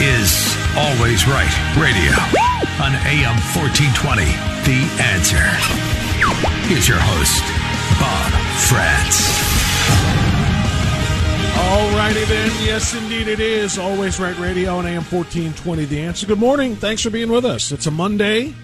is Always Right Radio on AM 1420. The answer. Here's your host, Bob Frantz. All righty then. Yes, indeed it is. Always Right Radio on AM 1420. The answer. Good morning. Thanks for being with us. It's a Monday.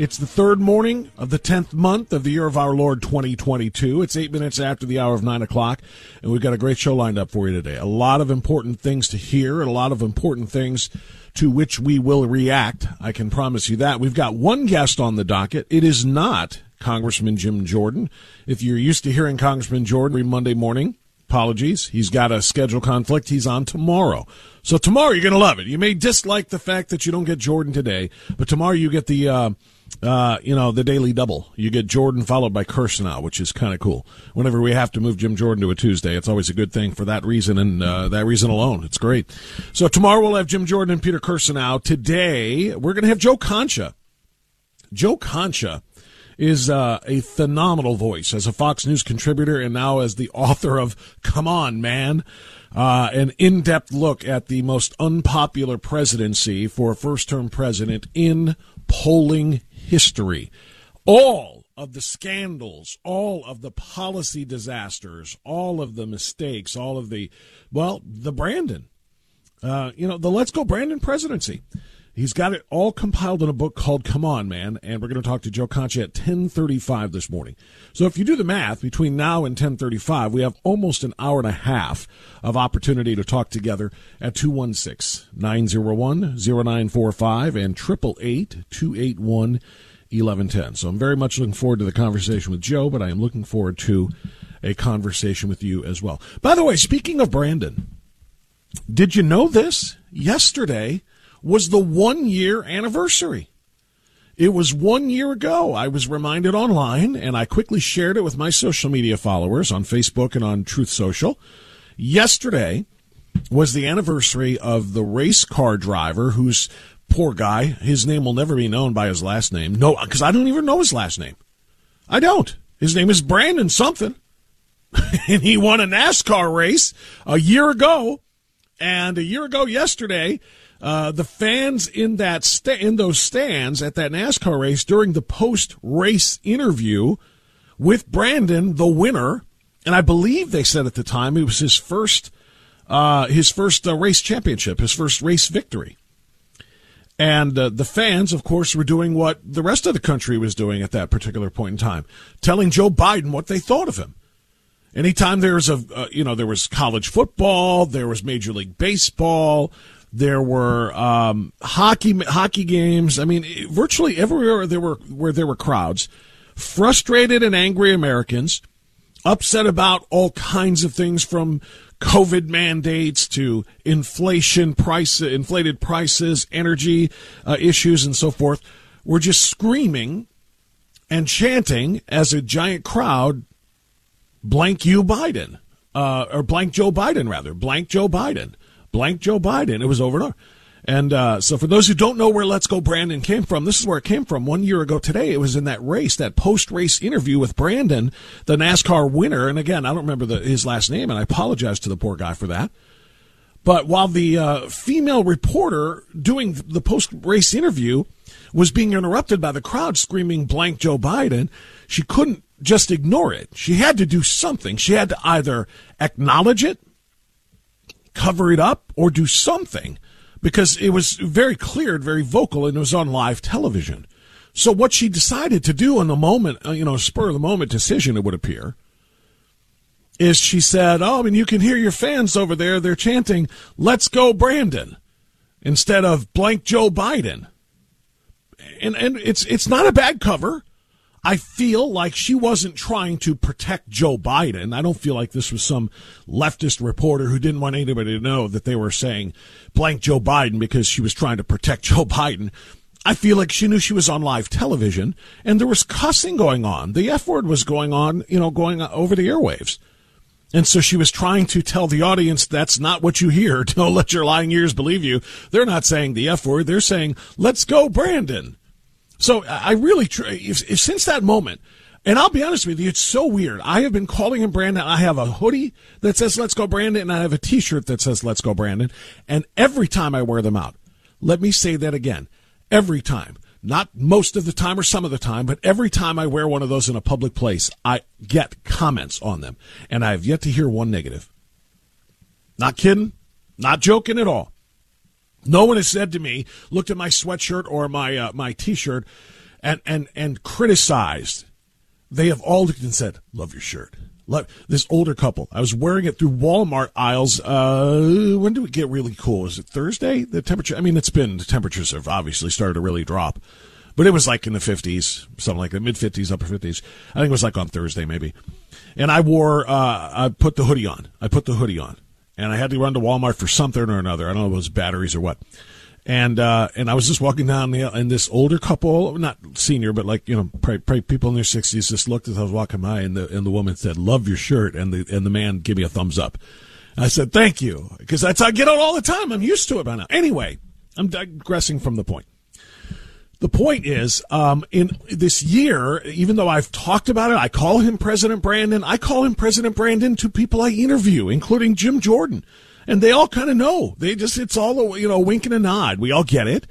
It's the third morning of the 10th month of the year of our Lord 2022. It's eight minutes after the hour of nine o'clock, and we've got a great show lined up for you today. A lot of important things to hear, and a lot of important things to which we will react. I can promise you that. We've got one guest on the docket. It is not Congressman Jim Jordan. If you're used to hearing Congressman Jordan every Monday morning, apologies. He's got a schedule conflict. He's on tomorrow. So tomorrow you're going to love it. You may dislike the fact that you don't get Jordan today, but tomorrow you get the, uh, uh, you know, the daily double. You get Jordan followed by Kirsanow, which is kind of cool. Whenever we have to move Jim Jordan to a Tuesday, it's always a good thing for that reason and uh, that reason alone. It's great. So tomorrow we'll have Jim Jordan and Peter Kirsanow. Today we're going to have Joe Concha. Joe Concha is uh, a phenomenal voice as a Fox News contributor and now as the author of Come On, Man. Uh, an in-depth look at the most unpopular presidency for a first-term president in polling history. All of the scandals, all of the policy disasters, all of the mistakes, all of the, well, the Brandon, uh, you know, the Let's Go Brandon presidency. He's got it all compiled in a book called Come On, Man, and we're going to talk to Joe Concha at 1035 this morning. So if you do the math, between now and 1035, we have almost an hour and a half of opportunity to talk together at 216-901-0945 and 888-281-1110. So I'm very much looking forward to the conversation with Joe, but I am looking forward to a conversation with you as well. By the way, speaking of Brandon, did you know this? Yesterday was the one year anniversary. It was one year ago. I was reminded online, and I quickly shared it with my social media followers on Facebook and on Truth Social. Yesterday was the anniversary of the race car driver whose poor guy. His name will never be known by his last name. No, because I don't even know his last name. I don't. His name is Brandon something. and he won a NASCAR race a year ago. And a year ago yesterday, uh, the fans in that in those stands at that NASCAR race during the post race interview with Brandon, the winner, and I believe they said at the time it was his first uh, his first uh, race championship, his first race victory. And uh, the fans, of course, were doing what the rest of the country was doing at that particular point in time, telling Joe Biden what they thought of him. Anytime there was a, uh, you know, there was college football, there was Major League Baseball, there were um, hockey hockey games. I mean, virtually everywhere there were where there were crowds, frustrated and angry Americans, upset about all kinds of things from COVID mandates to inflation, price, inflated prices, energy uh, issues, and so forth. Were just screaming and chanting as a giant crowd, blank you Biden, uh, or blank Joe Biden rather, blank Joe Biden, blank Joe Biden. It was over and over. And uh, so, for those who don't know where Let's Go Brandon came from, this is where it came from. One year ago today, it was in that race, that post race interview with Brandon, the NASCAR winner. And again, I don't remember the, his last name, and I apologize to the poor guy for that. But while the uh, female reporter doing the post race interview was being interrupted by the crowd screaming blank Joe Biden, she couldn't just ignore it. She had to do something. She had to either acknowledge it, cover it up, or do something because it was very clear and very vocal and it was on live television. So what she decided to do in the moment, uh, you know, spur of the moment decision, it would appear, is she said, "Oh, I mean, you can hear your fans over there. They're chanting, "Let's go, Brandon," instead of blank Joe Biden." And and it's it's not a bad cover. I feel like she wasn't trying to protect Joe Biden. I don't feel like this was some leftist reporter who didn't want anybody to know that they were saying blank Joe Biden because she was trying to protect Joe Biden. I feel like she knew she was on live television and there was cussing going on. The F word was going on, you know, going over the airwaves. And so she was trying to tell the audience that's not what you hear. Don't let your lying ears believe you. They're not saying the F word. They're saying, let's go, Brandon. So I really, if, if, since that moment, and I'll be honest with you, it's so weird. I have been calling him Brandon. I have a hoodie that says "Let's Go Brandon," and I have a T-shirt that says "Let's Go Brandon." And every time I wear them out, let me say that again. Every time, not most of the time or some of the time, but every time I wear one of those in a public place, I get comments on them, and I have yet to hear one negative. Not kidding, not joking at all. No one has said to me, looked at my sweatshirt or my uh, my T-shirt, and and and criticized. They have all looked and said, "Love your shirt." Love this older couple. I was wearing it through Walmart aisles. Uh, when do it get really cool? Is it Thursday? The temperature. I mean, it's been the temperatures have obviously started to really drop, but it was like in the fifties, something like the mid fifties, upper fifties. I think it was like on Thursday maybe. And I wore. Uh, I put the hoodie on. I put the hoodie on and I had to run to Walmart for something or another. I don't know if it was batteries or what. And uh, and I was just walking down the and this older couple, not senior, but like you know, probably, probably people in their sixties, just looked as I was walking by, and the and the woman said, "Love your shirt," and the and the man gave me a thumbs up. I said, "Thank you," because that's I get it all the time. I'm used to it by now. Anyway, I'm digressing from the point. The point is, um, in this year, even though I've talked about it, I call him President Brandon. I call him President Brandon to people I interview, including Jim Jordan, and they all kind of know. They just it's all you know, wink and a nod. We all get it.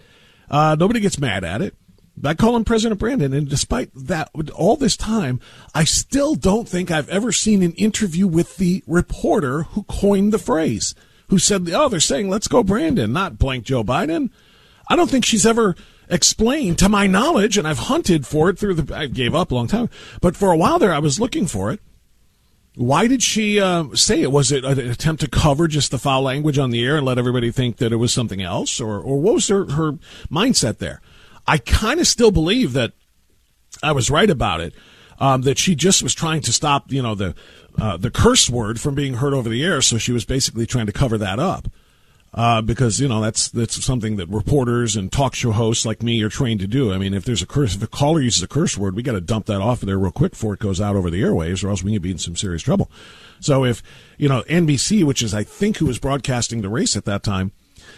Uh, nobody gets mad at it. I call him President Brandon, and despite that, all this time, I still don't think I've ever seen an interview with the reporter who coined the phrase, who said, "Oh, they're saying let's go Brandon, not blank Joe Biden." I don't think she's ever explain to my knowledge, and I've hunted for it through the. I gave up a long time, but for a while there, I was looking for it. Why did she uh, say it? Was it an attempt to cover just the foul language on the air and let everybody think that it was something else, or or what was her her mindset there? I kind of still believe that I was right about it. Um, that she just was trying to stop, you know, the uh, the curse word from being heard over the air, so she was basically trying to cover that up uh, because you know that's that's something that reporters and talk show hosts like me are trained to do. I mean, if there's a curse, if a caller uses a curse word, we got to dump that off of there real quick before it goes out over the airwaves, or else we could be in some serious trouble. So if you know NBC, which is I think who was broadcasting the race at that time,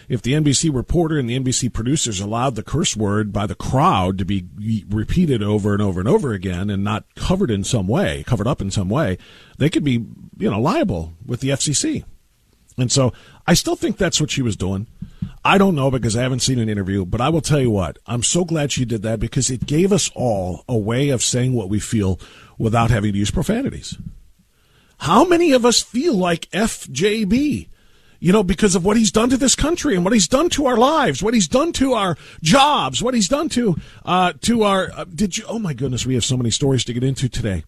if the NBC reporter and the NBC producers allowed the curse word by the crowd to be repeated over and over and over again and not covered in some way, covered up in some way, they could be you know liable with the FCC. And so I still think that's what she was doing. I don't know because I haven't seen an interview, but I will tell you what, I'm so glad she did that because it gave us all a way of saying what we feel without having to use profanities. How many of us feel like FJB? You know, because of what he's done to this country and what he's done to our lives, what he's done to our jobs, what he's done to uh, to our. Uh, did you? Oh my goodness, we have so many stories to get into today.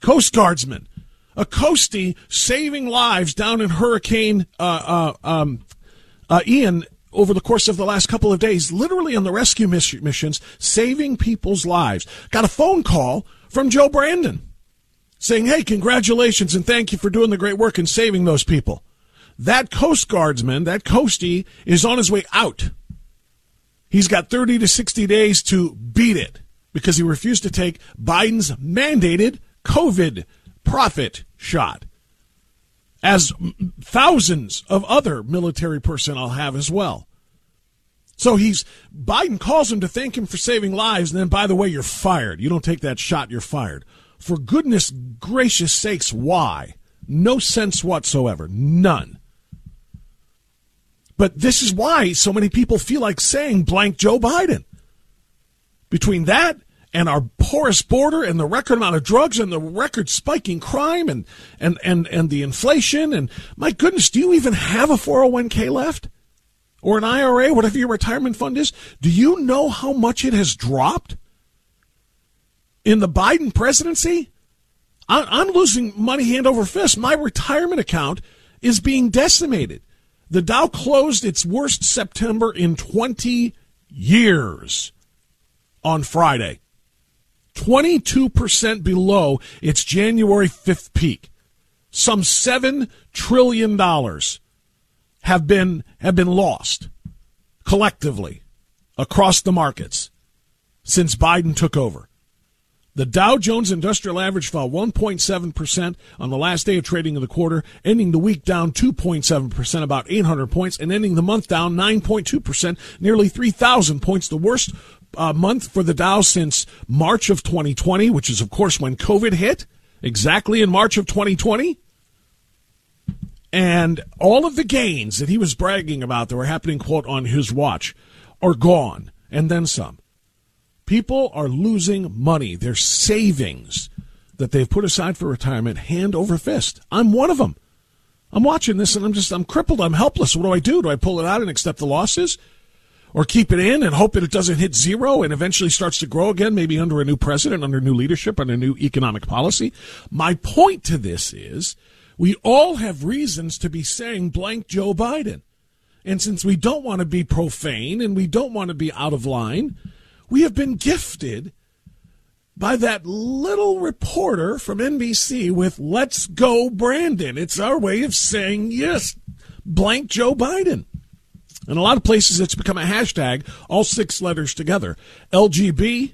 Coast Guardsman, a coastie saving lives down in Hurricane uh, uh um, uh, Ian over the course of the last couple of days, literally on the rescue missions, saving people's lives. Got a phone call from Joe Brandon saying, Hey, congratulations and thank you for doing the great work and saving those people. That Coast Guardsman, that coastie, is on his way out. He's got 30 to 60 days to beat it because he refused to take Biden's mandated COVID profit shot as thousands of other military personnel have as well. So he's Biden calls him to thank him for saving lives, and then by the way, you're fired. You don't take that shot, you're fired. For goodness gracious sakes, why? No sense whatsoever. None. But this is why so many people feel like saying blank Joe Biden. Between that and our porous border and the record amount of drugs and the record spiking crime and, and, and, and the inflation. And my goodness, do you even have a 401k left? Or an IRA, whatever your retirement fund is? Do you know how much it has dropped? In the Biden presidency? I'm losing money hand over fist. My retirement account is being decimated. The Dow closed its worst September in 20 years on Friday. 22% below its January 5th peak. Some 7 trillion dollars have been have been lost collectively across the markets since Biden took over. The Dow Jones Industrial Average fell 1.7% on the last day of trading of the quarter, ending the week down 2.7%, about 800 points, and ending the month down 9.2%, nearly 3,000 points, the worst uh, month for the Dow since March of 2020, which is, of course, when COVID hit, exactly in March of 2020. And all of the gains that he was bragging about that were happening, quote, on his watch are gone, and then some. People are losing money, their savings that they've put aside for retirement hand over fist. I'm one of them. I'm watching this and I'm just, I'm crippled. I'm helpless. What do I do? Do I pull it out and accept the losses? Or keep it in and hope that it doesn't hit zero and eventually starts to grow again, maybe under a new president, under new leadership, under new economic policy. My point to this is we all have reasons to be saying blank Joe Biden. And since we don't want to be profane and we don't want to be out of line, we have been gifted by that little reporter from NBC with Let's Go Brandon. It's our way of saying, yes, blank Joe Biden. In a lot of places, it's become a hashtag, all six letters together LGB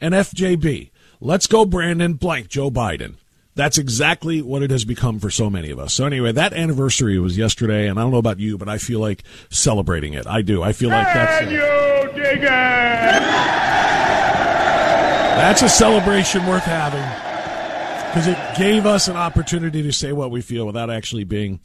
and FJB. Let's go, Brandon blank, Joe Biden. That's exactly what it has become for so many of us. So anyway, that anniversary was yesterday, and I don't know about you, but I feel like celebrating it. I do. I feel like that's. Can you dig it? That's a celebration worth having because it gave us an opportunity to say what we feel without actually being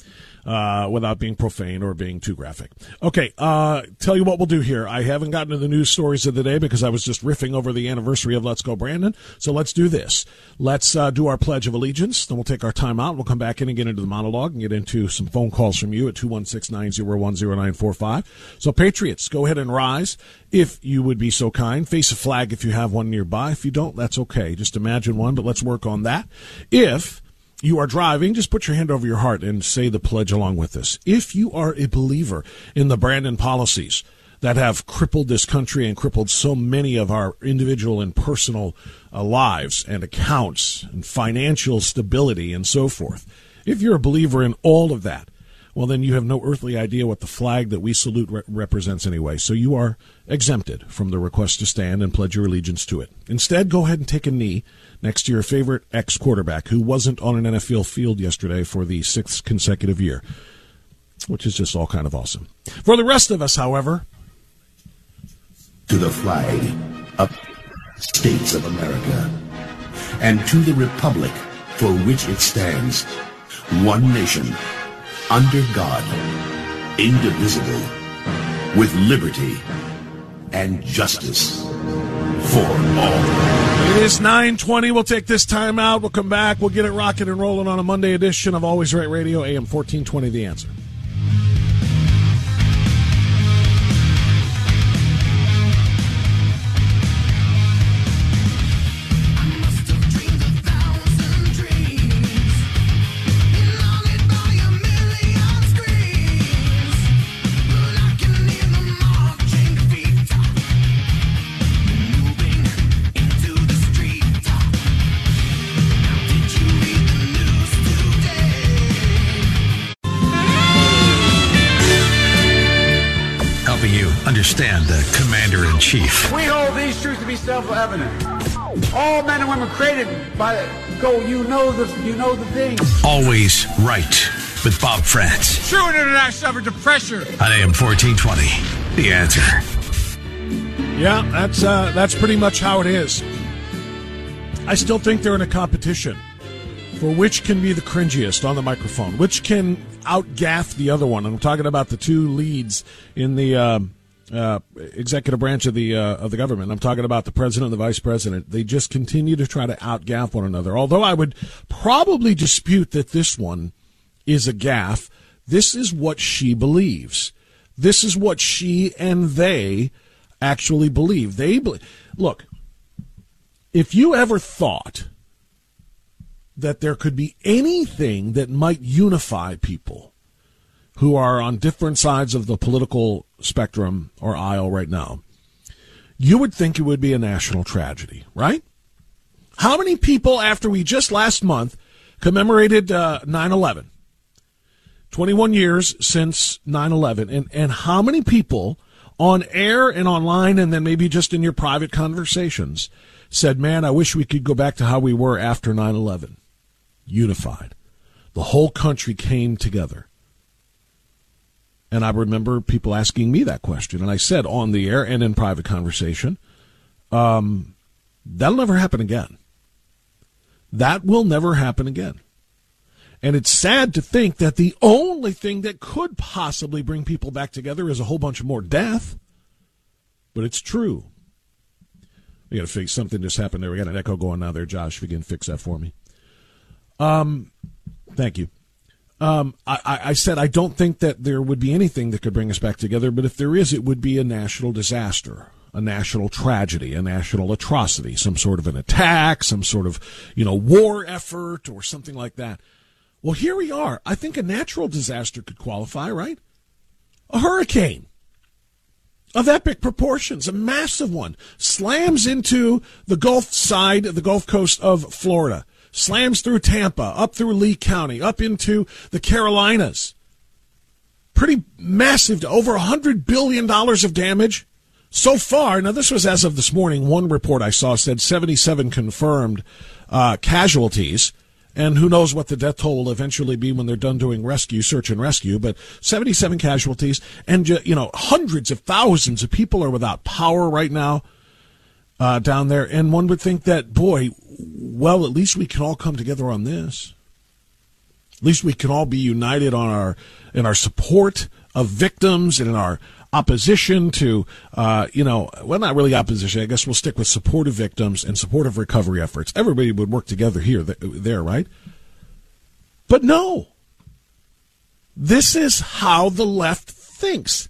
uh, without being profane or being too graphic. Okay, uh, tell you what we'll do here. I haven't gotten to the news stories of the day because I was just riffing over the anniversary of Let's Go Brandon. So let's do this. Let's uh, do our Pledge of Allegiance. Then we'll take our time out. We'll come back in and get into the monologue and get into some phone calls from you at 216-901-0945. So Patriots, go ahead and rise if you would be so kind. Face a flag if you have one nearby. If you don't, that's okay. Just imagine one, but let's work on that. If you are driving, just put your hand over your heart and say the pledge along with us. If you are a believer in the Brandon policies that have crippled this country and crippled so many of our individual and personal uh, lives and accounts and financial stability and so forth, if you're a believer in all of that, well, then you have no earthly idea what the flag that we salute re- represents anyway. So you are exempted from the request to stand and pledge your allegiance to it. Instead, go ahead and take a knee next to your favorite ex quarterback who wasn't on an NFL field yesterday for the sixth consecutive year, which is just all kind of awesome. For the rest of us, however, to the flag of States of America and to the republic for which it stands, one nation, under God, indivisible with liberty and justice for all. It is 920. We'll take this time out. We'll come back. We'll get it rocking and rolling on a Monday edition of Always Right Radio, AM 1420, The Answer. Understand the commander in chief. We hold these truths to be self-evident. All men and women created by go. You know the you know the things. Always right with Bob Frantz True international effort to pressure. on AM 1420. The answer. Yeah, that's uh, that's pretty much how it is. I still think they're in a competition for which can be the cringiest on the microphone, which can outgaff the other one. And I'm talking about the two leads in the uh, uh, executive branch of the uh, of the government. I'm talking about the president and the vice president. They just continue to try to outgaff one another. Although I would probably dispute that this one is a gaffe. This is what she believes. This is what she and they actually believe. They look. If you ever thought that there could be anything that might unify people who are on different sides of the political spectrum or aisle right now, you would think it would be a national tragedy, right? How many people, after we just last month commemorated uh, 9 11, 21 years since 9 11, and, and how many people on air and online, and then maybe just in your private conversations, said, Man, I wish we could go back to how we were after 9 11? Unified. The whole country came together. And I remember people asking me that question, and I said on the air and in private conversation, um, that'll never happen again. That will never happen again. And it's sad to think that the only thing that could possibly bring people back together is a whole bunch more death. But it's true. We got to fix something just happened there. We got an echo going now there, Josh. If you can fix that for me. Um, thank you. Um, I, I said I don't think that there would be anything that could bring us back together, but if there is, it would be a national disaster, a national tragedy, a national atrocity, some sort of an attack, some sort of, you know, war effort or something like that. Well, here we are. I think a natural disaster could qualify, right? A hurricane of epic proportions, a massive one, slams into the Gulf side, the Gulf Coast of Florida, slams through Tampa, up through Lee County, up into the Carolinas. Pretty massive, over a $100 billion of damage. So far, now this was as of this morning, one report I saw said 77 confirmed uh, casualties. And who knows what the death toll will eventually be when they're done doing rescue, search and rescue. But 77 casualties, and you know, hundreds of thousands of people are without power right now uh, down there. And one would think that, boy, well, at least we can all come together on this. At least we can all be united on our in our support of victims and in our opposition to, uh, you know, well, not really opposition. I guess we'll stick with support of victims and support of recovery efforts. Everybody would work together here, there, right? But no. This is how the left thinks.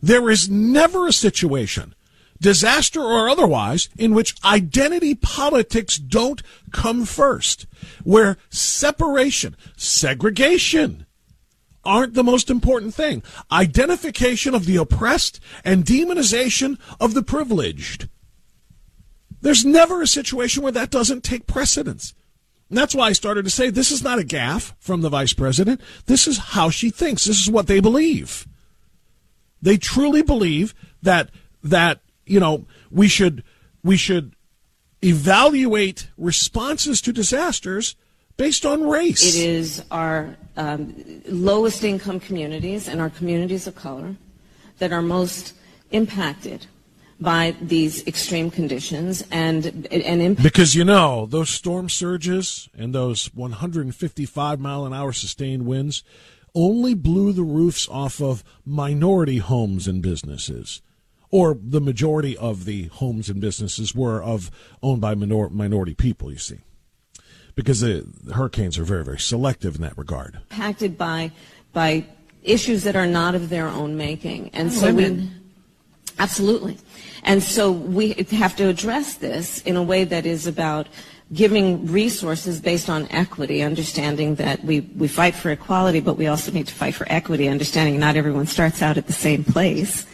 There is never a situation, disaster or otherwise, in which identity politics don't come first, where separation, segregation, aren't the most important thing. Identification of the oppressed and demonization of the privileged. There's never a situation where that doesn't take precedence. And that's why I started to say this is not a gaffe from the vice president. This is how she thinks. This is what they believe. They truly believe that that you know we should we should evaluate responses to disasters based on race. It is our um, lowest income communities and our communities of color that are most impacted by these extreme conditions and and impact. Because you know those storm surges and those 155 mile an hour sustained winds only blew the roofs off of minority homes and businesses, or the majority of the homes and businesses were of owned by minor, minority people. You see, because the hurricanes are very very selective in that regard. Impacted by by issues that are not of their own making, and oh, so Women. we absolutely, and so we have to address this in a way that is about giving resources based on equity, understanding that we, we fight for equality, but we also need to fight for equity, understanding not everyone starts out at the same place.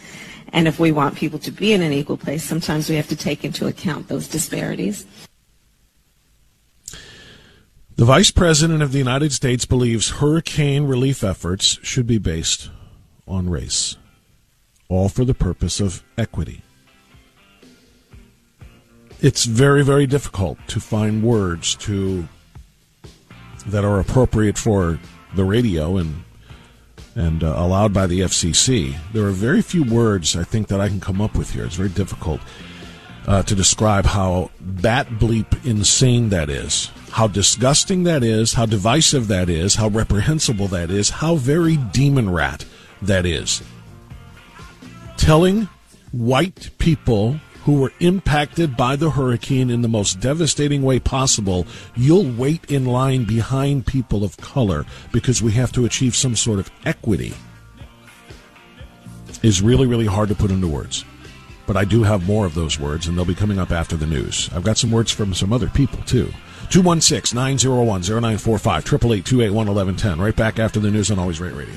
And if we want people to be in an equal place, sometimes we have to take into account those disparities. The Vice President of the United States believes hurricane relief efforts should be based on race, all for the purpose of equity it's very very difficult to find words to that are appropriate for the radio and and uh, allowed by the FCC. There are very few words I think that I can come up with here. It's very difficult uh, to describe how bat bleep insane that is, how disgusting that is, how divisive that is, how reprehensible that is, how very demon rat that is. Telling white people who were impacted by the hurricane in the most devastating way possible, you'll wait in line behind people of color because we have to achieve some sort of equity is really, really hard to put into words. But I do have more of those words, and they'll be coming up after the news. I've got some words from some other people, too. 216 901 0945 888 281 1110. Right back after the news on Always Right Radio.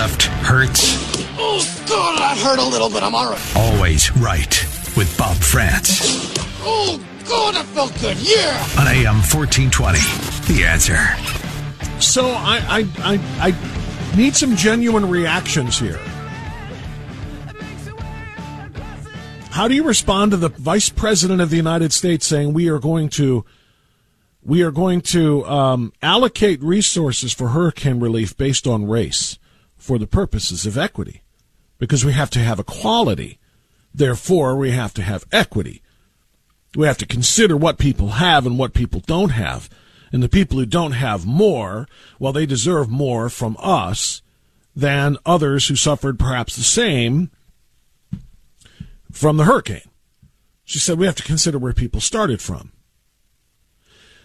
Left hurts. Oh, God, that hurt a little, but I'm all right. Always right with Bob Frantz. Oh, God, that felt good. Yeah. On AM 1420, The Answer. So I, I, I, I need some genuine reactions here. How do you respond to the Vice President of the United States saying we are going to we are going to um, allocate resources for hurricane relief based on race for the purposes of equity because we have to have equality. Therefore, we have to have equity. We have to consider what people have and what people don't have. And the people who don't have more, well, they deserve more from us than others who suffered perhaps the same from the hurricane. She said we have to consider where people started from.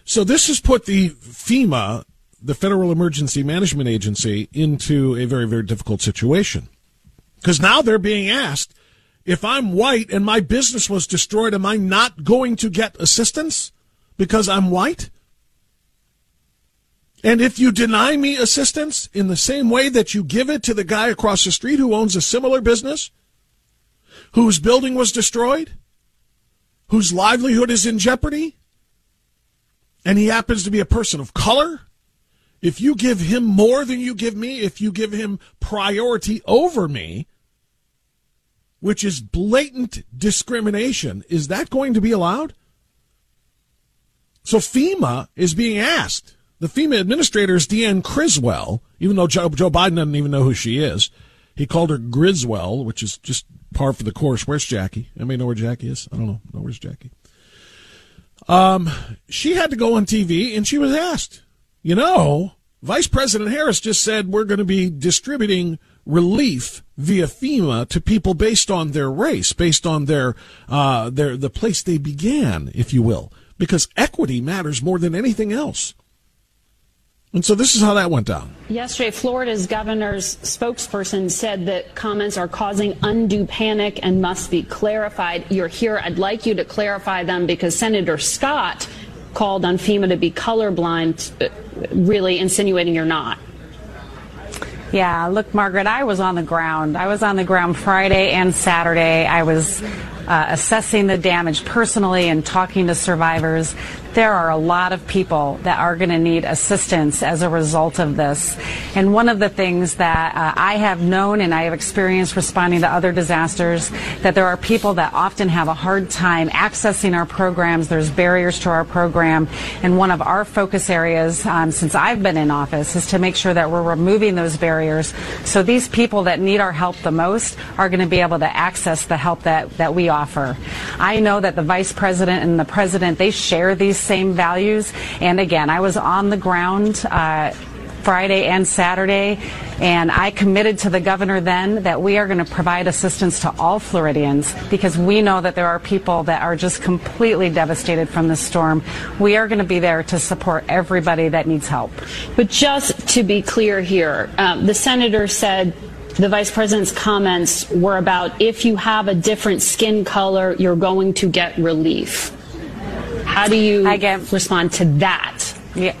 So this has put the FEMA, the Federal Emergency Management Agency, into a very, very difficult situation. Because now they're being asked, if I'm white and my business was destroyed, am I not going to get assistance because I'm white? And if you deny me assistance in the same way that you give it to the guy across the street who owns a similar business, whose building was destroyed, whose livelihood is in jeopardy, and he happens to be a person of color, if you give him more than you give me, if you give him priority over me, which is blatant discrimination, is that going to be allowed? So FEMA is being asked. The FEMA administrator is Deanne Criswell, even though Joe, Joe Biden doesn't even know who she is. He called her Griswell, which is just par for the course. Where's Jackie? Anybody know where Jackie is? I don't know. No, where's Jackie? Um, she had to go on TV and she was asked, you know, Vice President Harris just said we're going to be distributing relief via FEMA to people based on their race, based on their uh, their the place they began, if you will, because equity matters more than anything else. And so this is how that went down. Yesterday, Florida's governor's spokesperson said that comments are causing undue panic and must be clarified. You're here. I'd like you to clarify them because Senator Scott called on FEMA to be colorblind, really insinuating you're not. Yeah, look, Margaret, I was on the ground. I was on the ground Friday and Saturday. I was uh, assessing the damage personally and talking to survivors. There are a lot of people that are going to need assistance as a result of this. And one of the things that uh, I have known and I have experienced responding to other disasters, that there are people that often have a hard time accessing our programs. There's barriers to our program. And one of our focus areas um, since I've been in office is to make sure that we're removing those barriers so these people that need our help the most are going to be able to access the help that, that we offer. I know that the vice president and the president, they share these same values. And again, I was on the ground. Uh, Friday and Saturday, and I committed to the governor then that we are going to provide assistance to all Floridians because we know that there are people that are just completely devastated from the storm. We are going to be there to support everybody that needs help. But just to be clear here, um, the senator said the vice president's comments were about if you have a different skin color, you're going to get relief. How do you Again, respond to that? Yeah.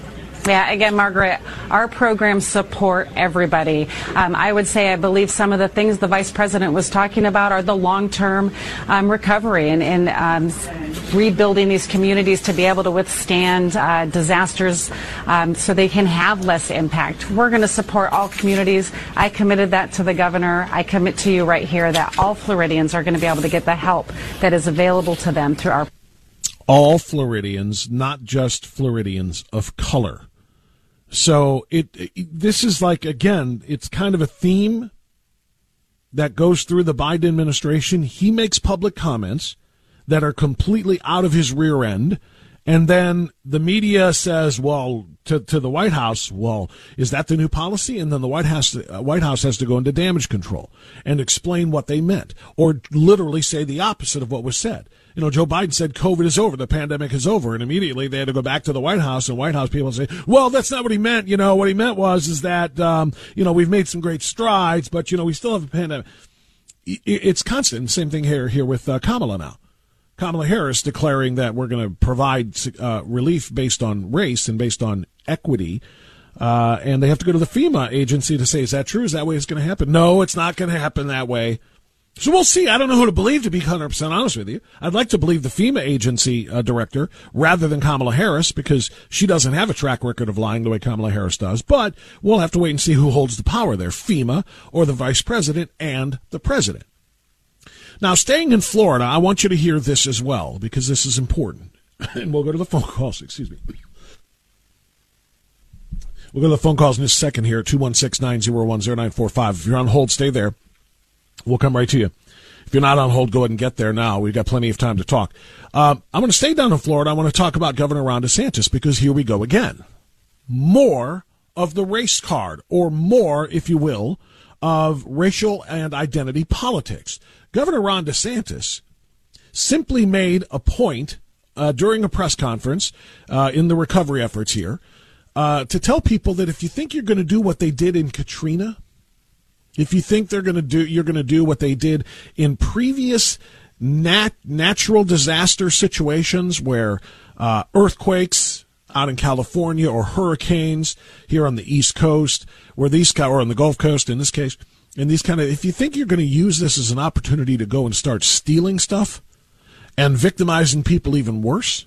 Yeah, again, Margaret, our programs support everybody. Um, I would say I believe some of the things the vice president was talking about are the long-term um, recovery and, and um, rebuilding these communities to be able to withstand uh, disasters um, so they can have less impact. We're going to support all communities. I committed that to the governor. I commit to you right here that all Floridians are going to be able to get the help that is available to them through our all Floridians, not just Floridians of color. So it, it, this is like again, it's kind of a theme that goes through the Biden administration. He makes public comments that are completely out of his rear end. And then the media says, well, to, to the White House, well, is that the new policy? And then the White House, uh, White House has to go into damage control and explain what they meant or literally say the opposite of what was said you know, Joe Biden said COVID is over, the pandemic is over, and immediately they had to go back to the White House, and White House people say, well, that's not what he meant. You know, what he meant was is that um, you know we've made some great strides, but you know we still have a pandemic. It's constant. Same thing here here with uh, Kamala now. Kamala Harris declaring that we're going to provide uh, relief based on race and based on equity. Uh, and they have to go to the FEMA agency to say, is that true? Is that way it's going to happen? No, it's not going to happen that way. So we'll see. I don't know who to believe, to be 100% honest with you. I'd like to believe the FEMA agency uh, director rather than Kamala Harris because she doesn't have a track record of lying the way Kamala Harris does. But we'll have to wait and see who holds the power there FEMA or the vice president and the president. Now, staying in Florida, I want you to hear this as well because this is important. and we'll go to the phone calls. Excuse me. We'll go to the phone calls in a second here 216 901 0945. If you're on hold, stay there. We'll come right to you. If you're not on hold, go ahead and get there now. We've got plenty of time to talk. Uh, I'm going to stay down in Florida. I want to talk about Governor Ron DeSantis because here we go again. More of the race card, or more, if you will, of racial and identity politics. Governor Ron DeSantis simply made a point uh, during a press conference uh, in the recovery efforts here uh, to tell people that if you think you're going to do what they did in Katrina, if you think they're going to do, you're going to do what they did in previous nat- natural disaster situations where uh, earthquakes out in California or hurricanes here on the East Coast, where these or on the Gulf Coast in this case, and these kind of, if you think you're going to use this as an opportunity to go and start stealing stuff and victimizing people even worse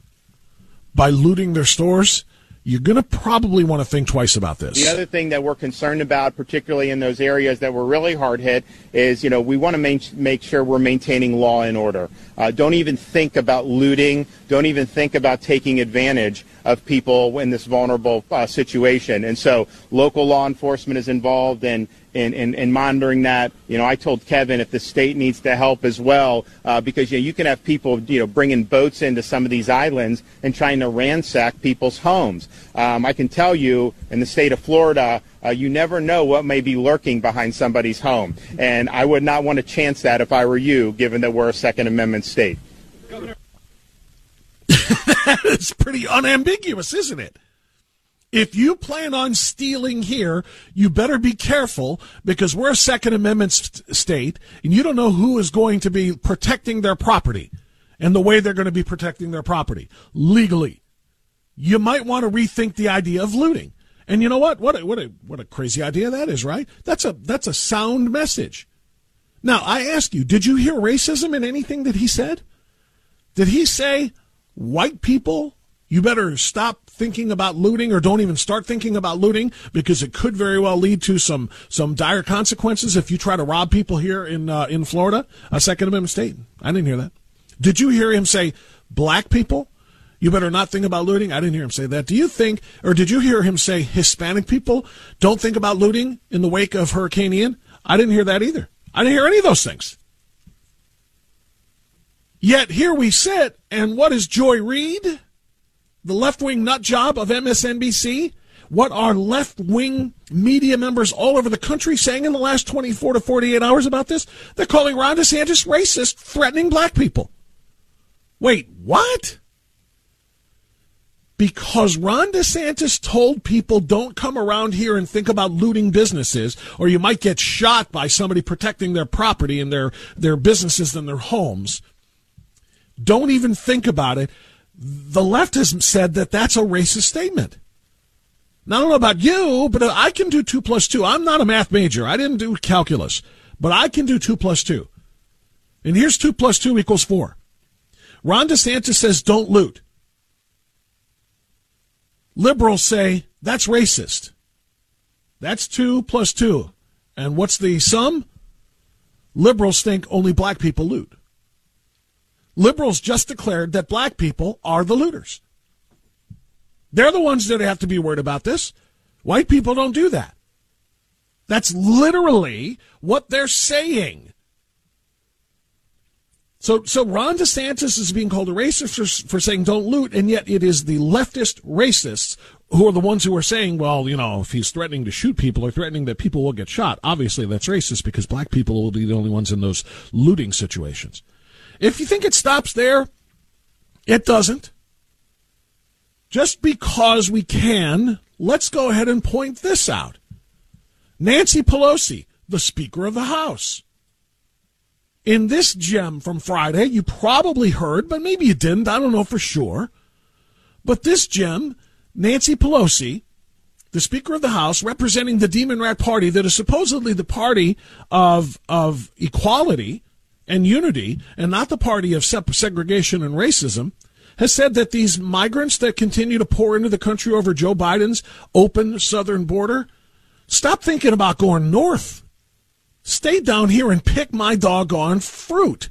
by looting their stores, you're going to probably want to think twice about this. The other thing that we're concerned about, particularly in those areas that were really hard hit, is you know we want to make, make sure we're maintaining law and order. Uh, don't even think about looting. Don't even think about taking advantage of people in this vulnerable uh, situation. And so local law enforcement is involved in in, in, in, monitoring that. You know, I told Kevin if the state needs to help as well, uh, because you know you can have people you know bringing boats into some of these islands and trying to ransack people's homes. Um, I can tell you in the state of Florida. Uh, you never know what may be lurking behind somebody's home. And I would not want to chance that if I were you, given that we're a Second Amendment state. Governor. that is pretty unambiguous, isn't it? If you plan on stealing here, you better be careful because we're a Second Amendment st- state and you don't know who is going to be protecting their property and the way they're going to be protecting their property legally. You might want to rethink the idea of looting. And you know what? What a, what a, what a crazy idea that is, right? That's a, that's a sound message. Now, I ask you, did you hear racism in anything that he said? Did he say white people You better stop thinking about looting or don't even start thinking about looting because it could very well lead to some, some dire consequences if you try to rob people here in, uh, in Florida, a Second Amendment state. I didn't hear that. Did you hear him say black people? You better not think about looting. I didn't hear him say that. Do you think, or did you hear him say Hispanic people don't think about looting in the wake of Hurricane Ian? I didn't hear that either. I didn't hear any of those things. Yet here we sit, and what is Joy Reid? The left wing nut job of MSNBC, what are left wing media members all over the country saying in the last 24 to 48 hours about this? They're calling Ron DeSantis racist, threatening black people. Wait, what? Because Ron DeSantis told people don't come around here and think about looting businesses, or you might get shot by somebody protecting their property and their, their businesses and their homes. Don't even think about it the left has said that that's a racist statement. Now, I don't know about you, but I can do two plus two. I'm not a math major. I didn't do calculus, but I can do two plus two. And here's two plus two equals four. Ron DeSantis says don't loot. Liberals say that's racist. That's two plus two. And what's the sum? Liberals think only black people loot. Liberals just declared that black people are the looters. They're the ones that have to be worried about this. White people don't do that. That's literally what they're saying. So, so Ron DeSantis is being called a racist for, for saying don't loot, and yet it is the leftist racists who are the ones who are saying, well, you know, if he's threatening to shoot people or threatening that people will get shot, obviously that's racist because black people will be the only ones in those looting situations. If you think it stops there, it doesn't. Just because we can, let's go ahead and point this out. Nancy Pelosi, the Speaker of the House. In this gem from Friday, you probably heard, but maybe you didn't. I don't know for sure. But this gem, Nancy Pelosi, the Speaker of the House, representing the Demon Rat Party, that is supposedly the party of, of equality, and unity and not the party of segregation and racism, has said that these migrants that continue to pour into the country over Joe Biden's open southern border, stop thinking about going north. Stay down here and pick my doggone fruit.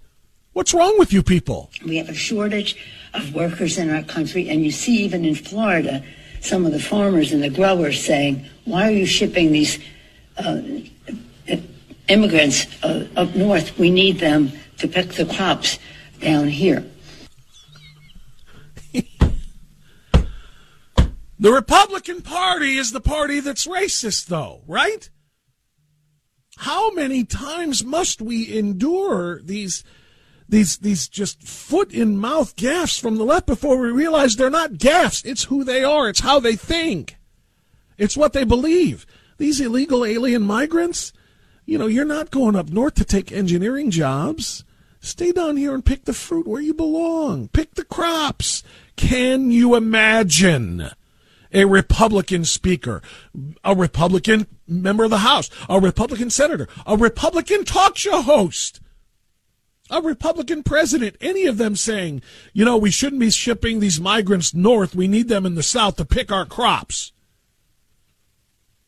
What's wrong with you people? We have a shortage of workers in our country, and you see even in Florida, some of the farmers and the growers saying, "Why are you shipping these uh, immigrants uh, up north, we need them to pick the crops down here. the Republican Party is the party that's racist, though, right? How many times must we endure these these these just foot in mouth gaffes from the left before we realize they're not gaffes? It's who they are. It's how they think. It's what they believe. These illegal alien migrants, you know, you're not going up north to take engineering jobs. Stay down here and pick the fruit where you belong. Pick the crops. Can you imagine a Republican speaker, a Republican member of the House, a Republican senator, a Republican talk show host, a Republican president, any of them saying, you know, we shouldn't be shipping these migrants north. We need them in the South to pick our crops.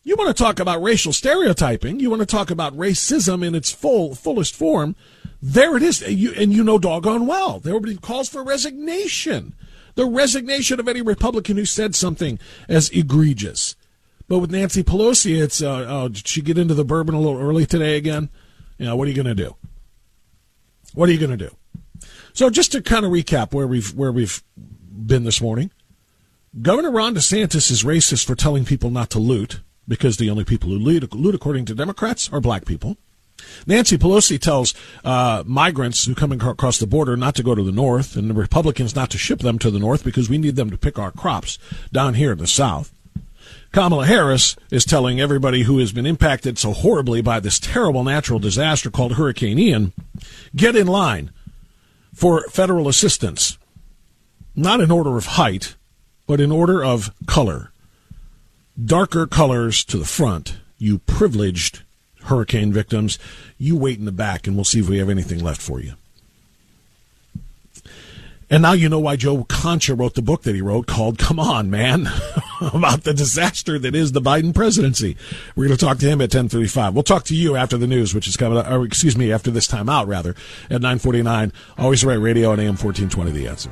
You want to talk about racial stereotyping? You want to talk about racism in its full fullest form? There it is, you, and you know doggone well. There be calls for resignation, the resignation of any Republican who said something as egregious. But with Nancy Pelosi, it's uh, oh, did she get into the bourbon a little early today again? You know, what are you going to do? What are you going to do? So just to kind of recap where we've where we've been this morning, Governor Ron DeSantis is racist for telling people not to loot because the only people who loot, loot according to Democrats, are black people. Nancy Pelosi tells uh, migrants who come across the border not to go to the north, and the Republicans not to ship them to the north because we need them to pick our crops down here in the south. Kamala Harris is telling everybody who has been impacted so horribly by this terrible natural disaster called Hurricane Ian, get in line for federal assistance, not in order of height, but in order of color darker colors to the front, you privileged hurricane victims. You wait in the back, and we'll see if we have anything left for you. And now you know why Joe Concha wrote the book that he wrote called Come On, Man, about the disaster that is the Biden presidency. We're going to talk to him at 1035. We'll talk to you after the news, which is coming up, or excuse me, after this time out, rather, at 949. Always right radio on AM 1420, The Answer.